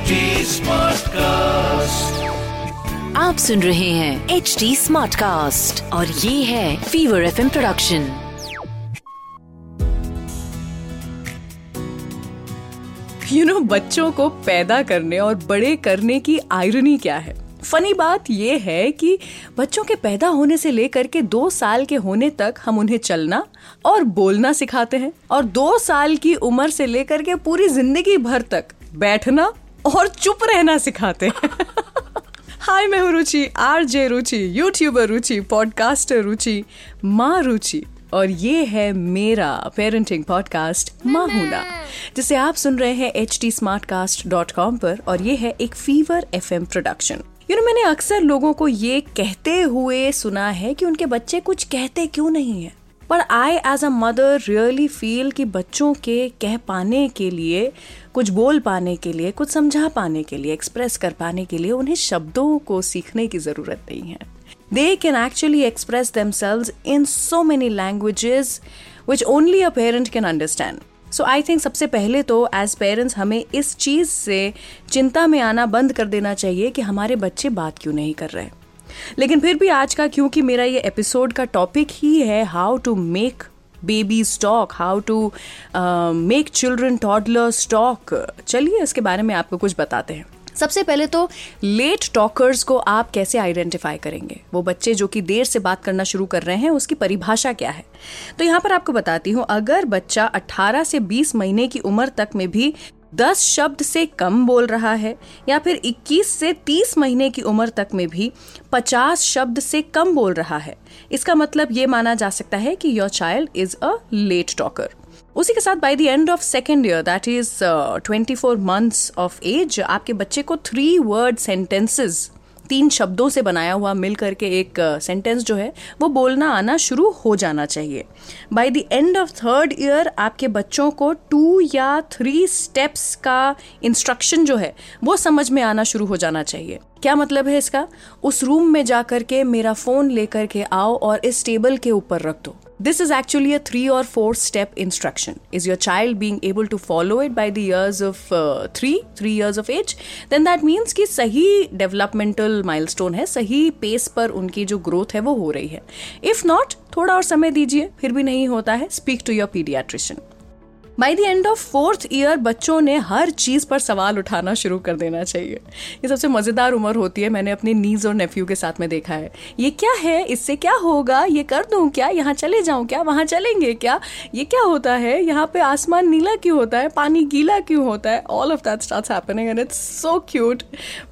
HD Smartcast. आप सुन रहे हैं एच डी स्मार्ट कास्ट और ये है Fever F production you know बच्चों को पैदा करने और बड़े करने की आयरनी क्या है फनी बात यह है कि बच्चों के पैदा होने से लेकर के दो साल के होने तक हम उन्हें चलना और बोलना सिखाते हैं और दो साल की उम्र से लेकर के पूरी ज़िंदगी भर तक बैठना और चुप रहना सिखाते हैं। हाय, मैं हूँ Ruchi R J Ruchi, YouTuber Ruchi, podcaster Ruchi, माँ रुचि, और ये है मेरा पेरेंटिंग पॉडकास्ट माहूना जिसे आप सुन रहे हैं H T smart cast dot com पर, और ये है एक Fever F M production you know मैंने अक्सर लोगों को ये कहते हुए सुना है कि उनके बच्चे कुछ कहते क्यों नहीं है। पर I as a mother really feel कि बच्चों के कह पाने के लिए, कुछ बोल पाने के लिए, कुछ समझा पाने के लिए एक्सप्रेस कर पाने के लिए उन्हें शब्दों को सीखने की ज़रूरत नहीं है। They can actually express themselves in so many languages which only a parent can understand so I think सबसे पहले तो एज पेरेंट्स हमें इस चीज़ से चिंता में आना बंद कर देना चाहिए कि हमारे बच्चे बात क्यों नहीं कर रहे। लेकिन फिर भी आज का क्योंकि मेरा ये एपिसोड का टॉपिक ही है how to make baby talk how to make children toddler talk चलिए इसके बारे में आपको कुछ बताते हैं। सबसे पहले तो लेट टॉकर्स को आप कैसे आइडेंटिफाई करेंगे? वो बच्चे जो कि देर से बात करना शुरू कर रहे हैं, उसकी परिभाषा क्या है? तो यहाँ पर आपको बताती हूँ, अगर बच्चा 18 से 20 महीने की उम्र तक में भी दस शब्द से कम बोल रहा है या फिर 21 से 30 महीने की उम्र तक में भी 50 शब्द से कम बोल रहा है। इसका मतलब ये माना जा सकता है कि your child is a late talker उसी के साथ by the end of second year that is twenty four months of age आपके बच्चे को थ्री वर्ड सेंटेंसेस तीन शब्दों से बनाया हुआ मिल करके एक सेंटेंस जो है, वो बोलना आना शुरू हो जाना चाहिए। By the end of third year आपके बच्चों को टू या थ्री स्टेप्स का इंस्ट्रक्शन जो है, वो समझ में आना शुरू हो जाना चाहिए। क्या मतलब है इसका? उस रूम में जा करके मेरा फ़ोन लेकर के आओ और इस टेबल के ऊपर रख दो। This is actually a three or four step instruction. Is your child being able to follow it by the years of uh, three, three years of age? Then that means कि सही developmental milestone है सही pace पर उनकी जो growth है वो हो रही है इफ़ नॉट थोड़ा और समय दीजिए फिर भी नहीं होता है speak to your paediatrician by the end of fourth year बच्चों ने हर चीज़ पर सवाल उठाना शुरू कर देना चाहिए। ये सबसे मज़ेदार उम्र होती है, मैंने अपनी नीज और नेफ्यू के साथ में देखा है। ये क्या है? इससे क्या होगा? ये कर दूँ क्या? यहाँ चले जाऊँ क्या? वहाँ चलेंगे क्या? ये क्या होता है? यहाँ पे आसमान नीला क्यों होता है? पानी गीला क्यों होता है? All of that start happening and it's so cute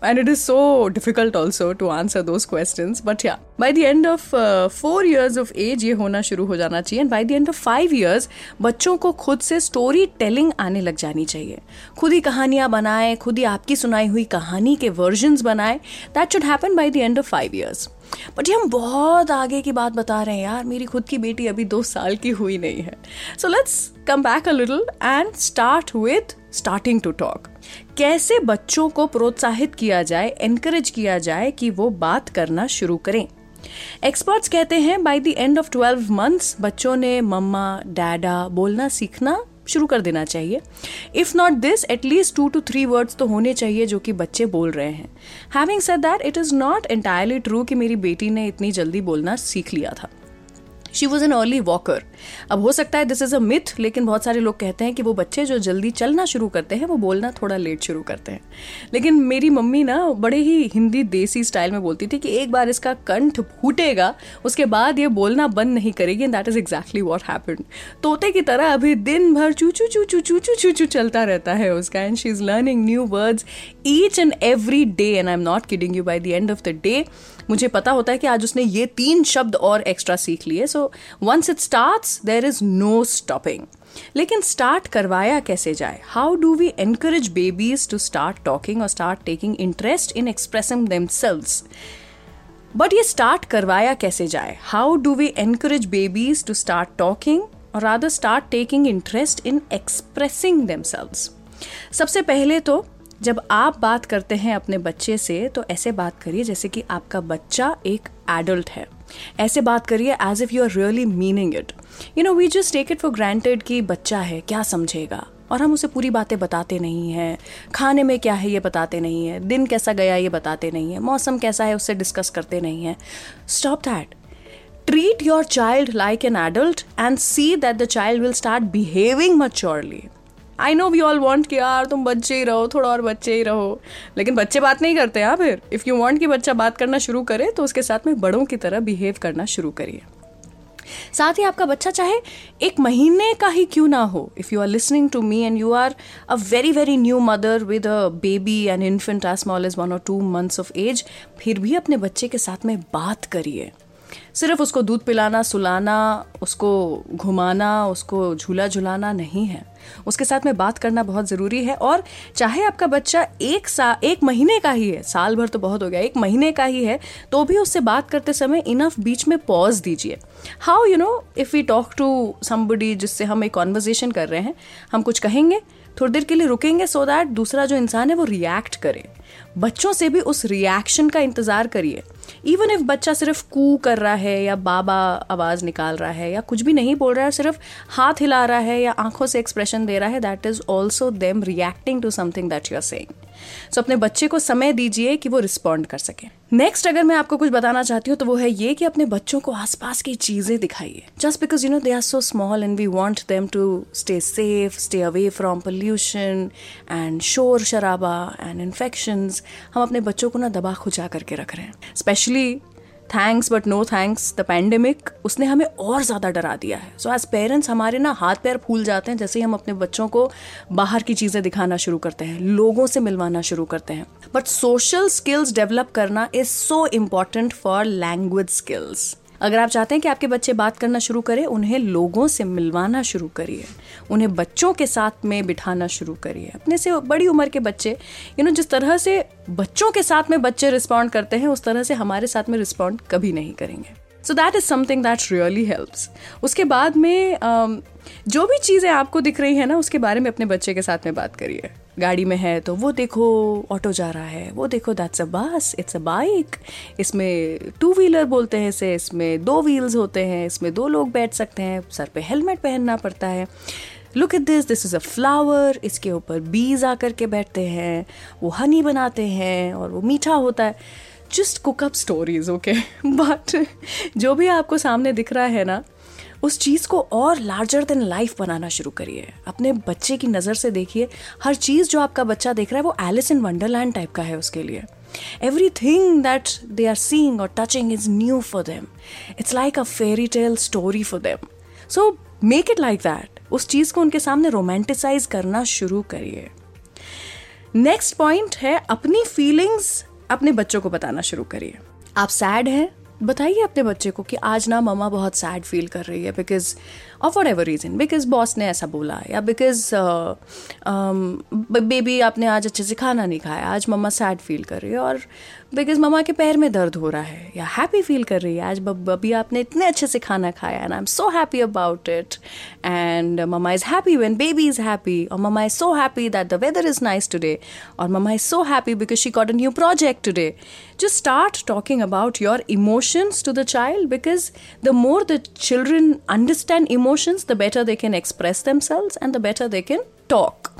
and it is so difficult also to answer those question but yeah by the end of four years of age ये होना शुरू हो जाना चाहिए। And by the end of five years बच्चों को खुद से स्टोरी टेलिंग आने लग जानी चाहिए। खुद ही कहानियाँ बनाए, खुद ही आपकी सुनाई हुई कहानी के वर्जन बनाए। That should happen by the end of five years but ये हम बहुत आगे की बात बता रहे हैं यार। मेरी खुद की बेटी अभी दो साल की हुई नहीं है। So let's come back a little and start with starting to talk कैसे बच्चों को प्रोत्साहित किया जाए एनकरेज किया जाए कि वो बात करना शुरू करें? एक्सपर्ट्स कहते हैं by the end of twelve months बच्चों ने मम्मा डैडा बोलना सीखना शुरू कर देना चाहिए। If not this at least two two three words तो होने चाहिए जो कि बच्चे बोल रहे हैं। Having said that it is not entirely true कि मेरी बेटी ने इतनी जल्दी बोलना सीख लिया था। She was an early walker अब हो सकता है दिस इज़ अ मिथ लेकिन बहुत सारे लोग कहते हैं कि वो बच्चे जो जल्दी चलना शुरू करते हैं, वो बोलना थोड़ा लेट शुरू करते हैं। लेकिन मेरी मम्मी ना बड़े ही हिंदी देसी स्टाइल में बोलती थी कि एक बार इसका कंठ फूटेगा, उसके बाद ये बोलना बंद नहीं करेगी and that is exactly what happen तोते की तरह अभी दिन भर चू चू चू चू चू चू चू चू चलता रहता है उसका and she is learning new words each and every day and I am not kidding you by the end of the day मुझे पता होता है कि आज उसने ये तीन शब्द और एक्स्ट्रा सीख लिए so once it start there is no stopping लेकिन स्टार्ट करवाया कैसे जाए? How do we encourage babies to start talking और start taking interest in expressing them but ये स्टार्ट करवाया कैसे जाए? How do we encourage babies to start talking और rather start taking interest in expressing them सबसे पहले तो जब आप बात करते हैं अपने बच्चे से तो ऐसे बात करिए जैसे कि आपका बच्चा एक एडल्ट है। ऐसे बात करिए as if you are really meaning it you know we just take it for granted कि बच्चा है, क्या समझेगा? और हम उसे पूरी बातें बताते नहीं हैं। खाने में क्या है ये बताते नहीं है। दिन कैसा गया ये बताते नहीं है। मौसम कैसा है उससे डिस्कस करते नहीं हैं। Stop that treat your child like an adult and see that the child will start behaving maturely I know we all want कि यार तुम बच्चे ही रहो, थोड़ा और बच्चे ही रहो। लेकिन बच्चे बात नहीं करते हाँ फिर। इफ़ यू वॉन्ट कि बच्चा बात करना शुरू करे तो उसके साथ में बड़ों की तरह बिहेव करना शुरू करिए। साथ ही आपका बच्चा चाहे एक महीने का ही क्यों ना हो। If you are listening to me and you are a very very new mother with a baby and infant as small as one और टू मंथ्स ऑफ़ एज फिर भी अपने बच्चे के साथ में बात करिए। सिर्फ़ उसको दूध पिलाना, सुलाना, उसको घुमाना, उसको झूला झुलाना नहीं है। उसके साथ में बात करना बहुत ज़रूरी है और चाहे आपका बच्चा एक सा, एक महीने का ही है, साल भर तो बहुत हो गया, एक महीने का ही है तो भी उससे बात करते समय इनफ बीच में पॉज दीजिए। How you know if we talk to somebody जिससे हम एक कॉन्वर्जेशन कर रहे हैं, हम कुछ कहेंगे, थोड़ी देर के लिए रुकेंगे सो दैट दूसरा जो इंसान है वो रिएक्ट करे। बच्चों से भी उस रिएक्शन का इंतज़ार करिए। इवन इफ़ बच्चा सिर्फ़ कू कर रहा है या बाबा आवाज़ निकाल रहा है या कुछ भी नहीं बोल रहा है सिर्फ़ हाथ हिला रहा है या आँखों से एक्सप्रेशन दे रहा है that is also them reacting to something that you are saying so so, अपने बच्चे को समय दीजिए कि वो रिस्पॉन्ड कर सके। नेक्स्ट अगर मैं आपको कुछ बताना चाहती हूँ तो वो है ये कि अपने बच्चों को आसपास की चीज़ें दिखाइए। Just because you know they are so small and we want them to stay safe stay away from pollution and शोर शराबा एंड इन्फेक्शन हम अपने बच्चों को ना दबा खुचा करके रख रहे हैं। Specially thanks but no thanks the pandemic उसने हमें और ज़्यादा डरा दिया है। सो एज पेरेंट्स हमारे ना हाथ पैर फूल जाते हैं, जैसे ही हम अपने बच्चों को बाहर की चीज़ें दिखाना शुरू करते हैं, लोगों से मिलवाना शुरू करते हैं। बट सोशल स्किल्स डेवलप करना is so important for language skills अगर आप चाहते हैं कि आपके बच्चे बात करना शुरू करें, उन्हें लोगों से मिलवाना शुरू करिए। उन्हें बच्चों के साथ में बिठाना शुरू करिए। अपने से बड़ी उम्र के बच्चे यू नो जिस तरह से बच्चों के साथ में बच्चे रिस्पॉन्ड करते हैं, उस तरह से हमारे साथ में रिस्पॉन्ड कभी नहीं करेंगे। So that is something that really helps उसके बाद में जो भी चीज़ें आपको दिख रही है ना, उसके बारे में अपने बच्चे के साथ में बात करिए। गाड़ी में है तो वो देखो ऑटो जा रहा है। वो देखो that's a bus it's a bike इसमें टू व्हीलर बोलते हैं इसे, इसमें दो व्हील्स होते हैं, इसमें दो लोग बैठ सकते हैं, सर पे हेलमेट पहनना पड़ता है। Look at this this is a flower इसके ऊपर बीज आकर के बैठते हैं, वो हनी बनाते हैं और वो मीठा होता है। Just cook up stories okay but जो भी आपको सामने दिख रहा है ना उस चीज़ को और लार्जर देन लाइफ बनाना शुरू करिए। अपने बच्चे की नज़र से देखिए। हर चीज़ जो आपका बच्चा देख रहा है वो एलिस इन वंडरलैंड टाइप का है उसके लिए। Everything that they are seeing और touching is new for them it's like a fairy tale story for them so make it like that उस चीज़ को उनके सामने रोमांटिसाइज करना शुरू करिए। नेक्स्ट पॉइंट है, अपनी फीलिंग्स अपने बच्चों को बताना शुरू करिए। आप सैड हैं बताइए अपने बच्चे को कि आज ना ममा बहुत सैड फील कर रही है because of whatever reason because boss ने ऐसा बोला या बिकॉज़ बेबी uh, um, आपने आज अच्छे से खाना नहीं खाया आज मम्मा सैड फील कर रही है और बिकॉज़ ममा के पैर में दर्द हो रहा है या हैप्पी फील कर रही है आज बबी आपने इतने अच्छे से खाना खाया and I am so happy about it and mamma is happy when baby is happy और mamma is so happy that the weather is nice today और mamma is so happy because she got a new project today just start talking about your emotions to the child because the more the children understand emotions the better they can express themselves and the better they can talk.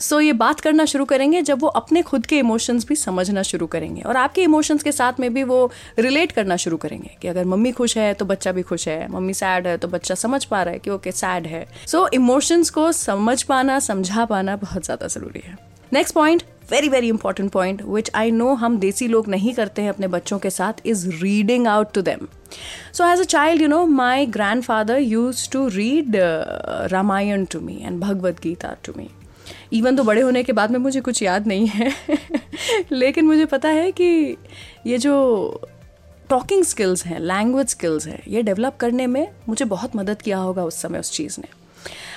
So so, ये बात करना शुरू करेंगे जब वो अपने खुद के इमोशंस भी समझना शुरू करेंगे और आपके इमोशंस के साथ में भी वो रिलेट करना शुरू करेंगे कि अगर मम्मी खुश है तो बच्चा भी खुश है मम्मी सैड है तो बच्चा समझ पा रहा है कि ओके सैड है सो so, इमोशंस को समझ पाना समझा पाना बहुत ज़्यादा ज़रूरी है next point very very important point which I know हम देसी लोग नहीं करते हैं अपने बच्चों के साथ is reading out to them So, as a child, you know, my grandfather used to read uh, Ramayan to me and Bhagavad Gita to me. Even तो बड़े होने के बाद में मुझे कुछ याद नहीं है लेकिन मुझे पता है कि ये जो टॉकिंग स्किल्स हैं लैंग्वेज स्किल्स हैं ये डेवलप करने में मुझे बहुत मदद किया होगा उस समय उस चीज़ ने।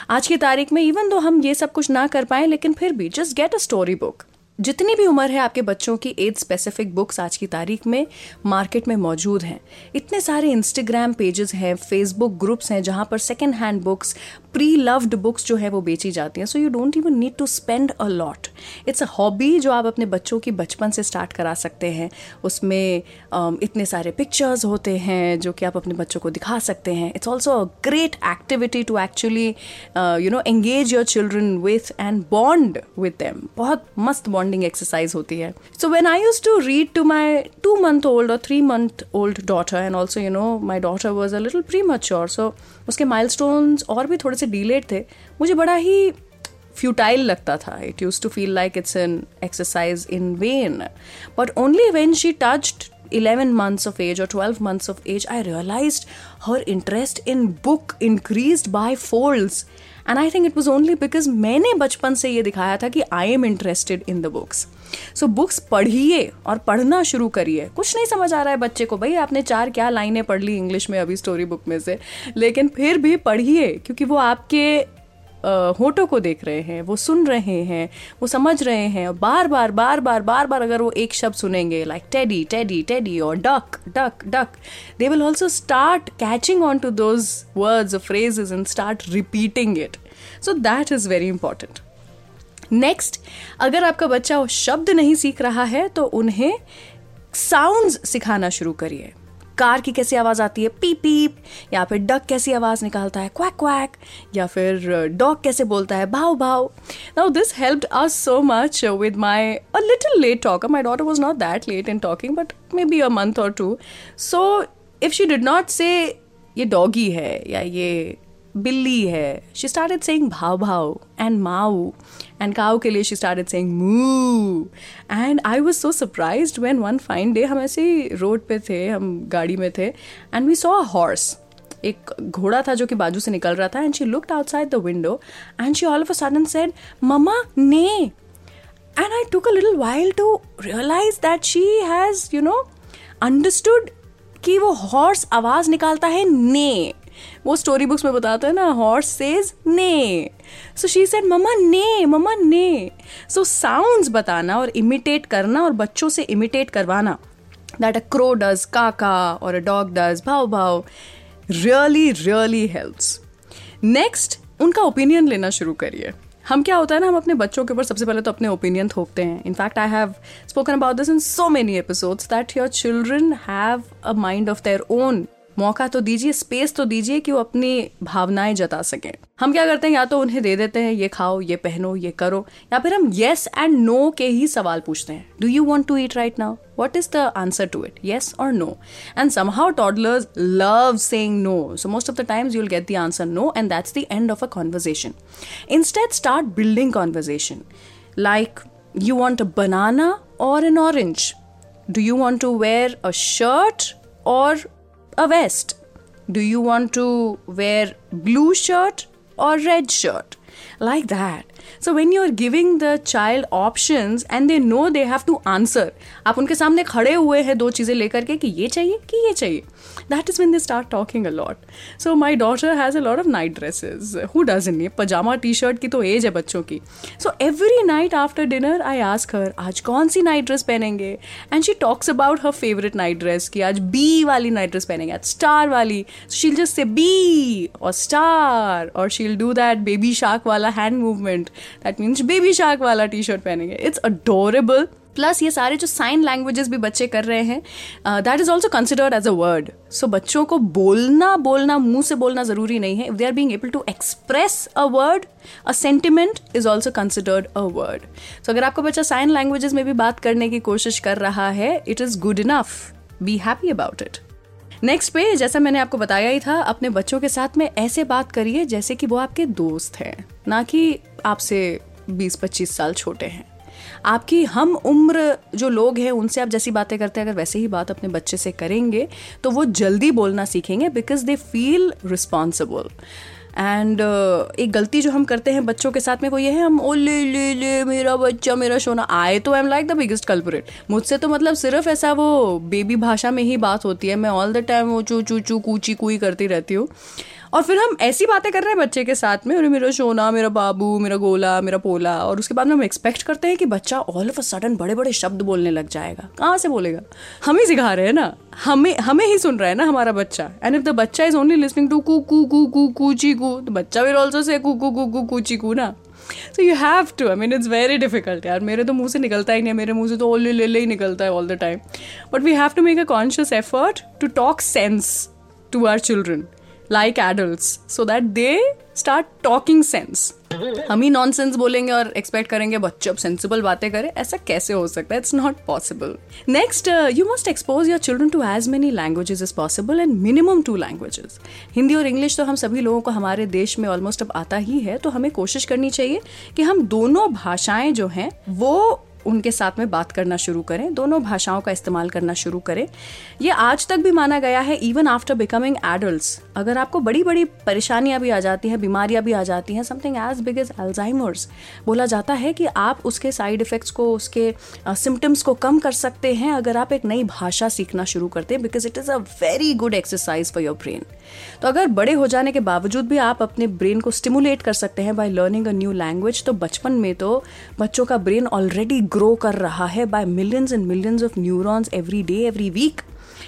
आज की तारीख में इवन तो हम ये सब कुछ ना कर पाए लेकिन फिर भी just get a story book जितनी भी उम्र है आपके बच्चों की एज स्पेसिफिक बुक्स आज की तारीख में मार्केट में मौजूद हैं। इतने सारे इंस्टाग्राम पेजेस हैं फेसबुक ग्रुप्स हैं जहाँ पर second hand books pre loved books जो है वो बेची जाती हैं। So you don't even need to spend a lot it's a hobby जो आप अपने बच्चों की बचपन से स्टार्ट करा सकते हैं। उसमें um, इतने सारे पिक्चर्स होते हैं जो कि आप अपने बच्चों को दिखा सकते हैं। It's also a great activity to actually you know engage your children with and bond with them बहुत मस्त बॉन्डिंग एक्सरसाइज होती है। So when I use to read to my two month old और three month old daughter and also you know my daughter was a little premature so उसके माइल और भी थोड़े से डिलेड थे मुझे बड़ा ही फ्यूटाइल लगता था. It use to feel like it's an exercise in vain but only when she touched 11 months of age or 12 months of age, I realized her interest in book increased by folds. And I think it was only because मैंने बचपन से ये दिखाया था कि I am interested in the books so books पढ़िए और पढ़ना शुरू करिए। कुछ नहीं समझ आ रहा है बच्चे को, भाई, आपने चार क्या लाइनें पढ़ ली इंग्लिश में अभी स्टोरी बुक में से? लेकिन फिर भी पढ़िए, क्योंकि वो आपके होटो को देख रहे हैं, वो सुन रहे हैं, वो समझ रहे हैं। बार बार बार बार बार बार अगर वो एक शब्द सुनेंगे लाइक टेडी टेडी टेडी और duck duck duck they will also start catching on to those words phrases and start repeating it so that is very important next अगर आपका बच्चा शब्द नहीं सीख रहा है तो उन्हें साउंड्स सिखाना शुरू करिए। कार की कैसी आवाज़ आती है? पीप पीप, या फिर डक कैसी आवाज़ निकालता है? क्वैक क्वैक, या फिर डॉग कैसे बोलता है? भाव भाव। Now this helped us so much with my a little late talker my daughter was not that late in talking but maybe a month और two so if she did not say ये doggy है, या ये बिल्ली है। She started saying भाव भाव and माऊ एंड काउ के लिए she started saying moo and I was so surprised when one fine day हम ऐसे रोड पे थे, हम गाड़ी में थे and we saw a horse एक घोड़ा था जो कि बाजू से निकल रहा था and she looked outside the window and she all of a sudden said mama neigh. And I took a little while to realize that she has you know understood कि वो हॉर्स आवाज़ निकालता है ने। वो स्टोरी बुक्स में बताता है ना horse says neigh so she said mama neigh mama neigh so sounds बताना और इमिटेट करना और बच्चों से इमिटेट करवाना दैट अ क्रो डज काका और अ डॉग डज भाव भाव रियली रियली हेल्प्स नेक्स्ट उनका ओपिनियन लेना शुरू करिए। हम क्या होता है ना, हम अपने बच्चों के ऊपर सबसे पहले तो अपने ओपिनियन थोपते हैं। In fact I have spoken about this in so many episodes that your children have a mind of their own मौका तो दीजिए स्पेस तो दीजिए कि वो अपनी भावनाएँ जता सकें। हम क्या करते हैं? या तो उन्हें दे देते हैं, ये खाओ, ये पहनो, ये करो। या फिर हम येस एंड नो के ही सवाल पूछते हैं। Do you want to eat right now what is the answer to it yes और no and somehow toddlers love saying no so most of the times you will get the answer no and that's the end of a conversation instead start building conversation like you want a banana or an orange? Do you want to wear a shirt or a vest? Do you want to wear blue shirt or red shirt? Like that. So when you're giving the child options and they know they have to answer, आप उनके सामने खड़े हुए हैं दो चीज़ें लेकर के कि ये चाहिए कि ये चाहिए that is when they start talking a lot. So my daughter has a lot of night dresses. Who doesn't? ये pajama t-shirt की तो एज है बच्चों की. So every night after dinner I ask her आज कौन सी night dress पहनेंगे? And she talks about her favorite night dress कि आज B वाली night dress पहनेंगे आज star वाली. She'll just say B or star or she'll do that baby shark वाला hand movement. That means baby shark वाला T shirt पहनेंगे. It's adorable. Plus ये सारे जो साइन लैंग्वेजेस भी बच्चे कर रहे हैं that is also considered as a word so बच्चों को बोलना बोलना, मुँह से बोलना ज़रूरी नहीं है। If they are being able to express a word a sentiment is also considered a word so अगर आपका बच्चा साइन लैंग्वेजेस में भी बात करने की कोशिश कर रहा है it is good enough be happy about it next पे, जैसा मैंने आपको बताया ही था, अपने बच्चों के साथ में ऐसे बात करिए जैसे कि वो आपके दोस्त हैं, ना कि आपसे 20-25 साल छोटे हैं। आपकी हम उम्र जो लोग हैं, उनसे आप जैसी बातें करते हैं, अगर वैसे ही बात अपने बच्चे से करेंगे तो वो जल्दी बोलना सीखेंगे because they feel responsible and uh, एक गलती जो हम करते हैं बच्चों के साथ में वो ये है हम ओ ले ले ले मेरा बच्चा मेरा सोना। आए तो I am like the biggest culprit मुझसे तो मतलब सिर्फ़ ऐसा वो बेबी भाषा में ही बात होती है। मैं ऑल द टाइम वो चू चू चू कूची कूई करती रहती हूँ। और फिर हम ऐसी बातें कर रहे हैं बच्चे के साथ में, अरे मेरा सोना, मेरा बाबू, मेरा गोला, मेरा पोला, और उसके बाद में हम एक्सपेक्ट करते हैं कि बच्चा ऑल ऑफ़ अ सडन बड़े बड़े शब्द बोलने लग जाएगा। कहाँ से बोलेगा? हम ही सिखा रहे हैं ना। हमें हमें ही सुन रहा है ना हमारा बच्चा। एंड इफ़ द बच्चा इज़ ओनली लिसनिंग टू कू कू कू कू कू, ची, कू तो बच्चा विल ऑल्सो से कू कू कू कू कू, ची, कू ना। So you have to I mean it's very difficult यार। मेरे तो मुँह से निकलता ही नहीं है। मेरे मुँह से तो ओले ले ले ही निकलता है all the time but we have to make a conscious effort to talk sense to our children like adult so that they start talking sense हम ही नॉन सेंस बोलेंगे और एक्सपेक्ट करेंगे, बच्चे अब सेंसिबल बातें करें, ऐसा कैसे हो सकता है? It's not possible next you must expose your children to as many languages is possible and minimum two languages Hindi और इंग्लिश तो हम सभी लोगों को हमारे देश में ऑलमोस्ट अब आता ही है तो हमें कोशिश करनी चाहिए कि हम दोनों भाषाएँ जो हैं, वो उनके साथ में बात करना शुरू करें, दोनों भाषाओं का इस्तेमाल करना शुरू करें। ये आज तक भी माना गया है इवन आफ्टर बिकमिंग एडल्ट अगर आपको बड़ी बड़ी परेशानियाँ भी आ जाती हैं, बीमारियाँ भी आ जाती हैं something as big as Alzheimer's बोला जाता है कि आप उसके साइड इफ़ेक्ट्स को, उसके सिम्टम्स को कम कर सकते हैं अगर आप एक नई भाषा सीखना शुरू करते हैं because it is a very good exercise for your brain तो अगर बड़े हो जाने के बावजूद भी आप अपने ब्रेन को स्टिमुलेट कर सकते हैं by learning a new language तो बचपन में तो बच्चों का ब्रेन ऑलरेडी ग्रो कर रहा है by millions and millions of neurons every day every week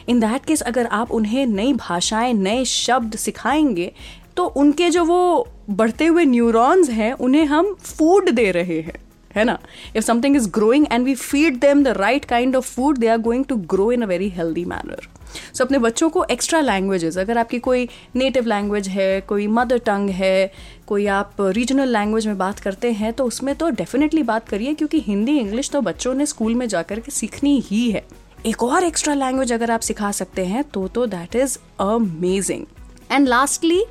in that case अगर आप उन्हें नई भाषाएँ, नए शब्द सिखाएँगे तो उनके जो वो बढ़ते हुए न्यूरॉन्स हैं, उन्हें हम फ़ूड दे रहे हैं, है ना? If something is growing and we feed them the right kind of food they are going to grow in a very healthy manner so अपने बच्चों को एक्स्ट्रा लैंग्वेजेस अगर आपकी कोई नेटिव लैंग्वेज है, कोई मदर टंग है, कोई आप रीजनल लैंग्वेज में बात करते हैं तो उसमें तो डेफिनेटली बात करिए, क्योंकि हिंदी इंग्लिश तो बच्चों ने स्कूल में जाकर के सीखनी ही है। एक और एक्स्ट्रा लैंग्वेज अगर आप सिखा सकते हैं तो तो that is amazing and lastly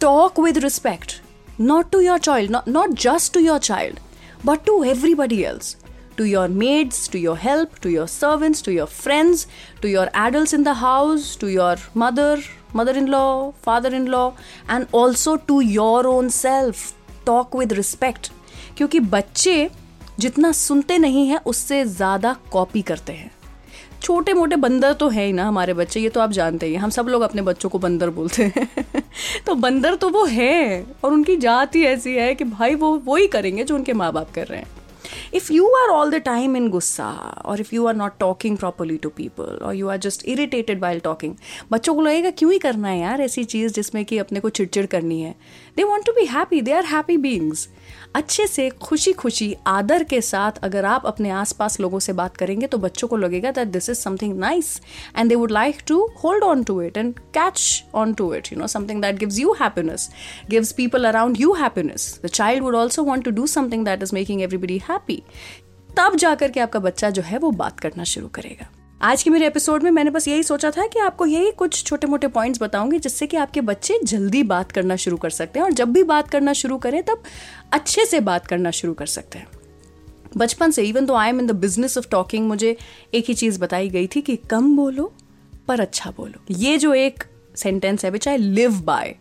talk with respect not to your child not just to your child but to everybody else to your maids, to your help, to your servants, to your friends, to your adults in the house, to your mother, mother in law, father in law, and also to your own self. Talk with respect. क्योंकि बच्चे जितना सुनते नहीं हैं उससे ज़्यादा copy करते हैं छोटे मोटे बंदर तो है ही ना हमारे बच्चे, ये तो आप जानते ही हम सब लोग अपने बच्चों को बंदर बोलते हैं। तो बंदर तो वो है और उनकी जात ही ऐसी है कि भाई वो वो ही करेंगे जो उनके माँ बाप कर रहे हैं। If you are all the time in गुस्सा और if you are not talking properly to people और you are just irritated while talking बच्चों को लगेगा, क्यों ही करना है यार ऐसी चीज़ जिसमें कि अपने को चिड़चिड़ करनी है? They want to be happy they are happy beings अच्छे से खुशी खुशी आदर के साथ अगर आप अपने आसपास लोगों से बात करेंगे तो बच्चों को लगेगा that this is something nice and they would like to hold on to it and catch on to it you know something that gives you happiness gives people around you happiness the child would also want to do something that is making everybody happy तब जाकर के आपका बच्चा जो है वो बात करना शुरू करेगा। आज के मेरे एपिसोड में मैंने बस यही सोचा था कि आपको यही कुछ छोटे मोटे पॉइंट्स बताऊँगी जिससे कि आपके बच्चे जल्दी बात करना शुरू कर सकते हैं और जब भी बात करना शुरू करें तब अच्छे से बात करना शुरू कर सकते हैं। बचपन से इवन तो I am in the business of talking मुझे एक ही चीज़ बताई गई थी कि कम बोलो पर अच्छा बोलो। ये जो एक सेंटेंस है which I live by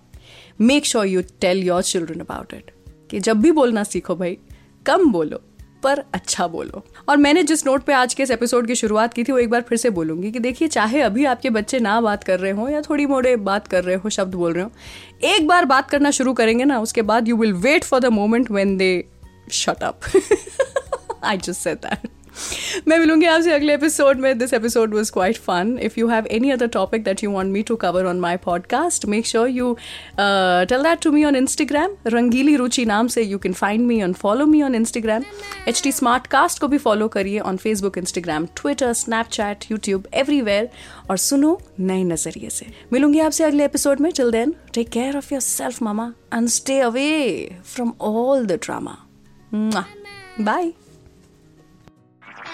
make sure you tell your children about it कि जब भी बोलना सीखो भाई, कम बोलो। पर अच्छा बोलो। और मैंने जिस नोट पे आज के इस एपिसोड की शुरुआत की थी, वो एक बार फिर से बोलूँगी कि देखिए, चाहे अभी आपके बच्चे ना बात कर रहे हो या थोड़ी मोड़े बात कर रहे हो, शब्द बोल रहे हो, एक बार बात करना शुरू करेंगे ना, उसके बाद you will wait for the moment when they shut up I just said that मैं मिलूँगी आपसे अगले एपिसोड में। This episode was quite fun if you have any other topic that you want me to cover on my podcast make sure you tell that to me on Instagram Rangeeli Ruchi नाम से you can find me on follow me on Instagram H T smart cast को भी follow करिए on Facebook Instagram Twitter Snapchat YouTube everywhere और सुनो नए नज़रिए से। मिलूँगी आपसे अगले एपिसोड में। Till then take care of yourself mama and stay away from all the drama bye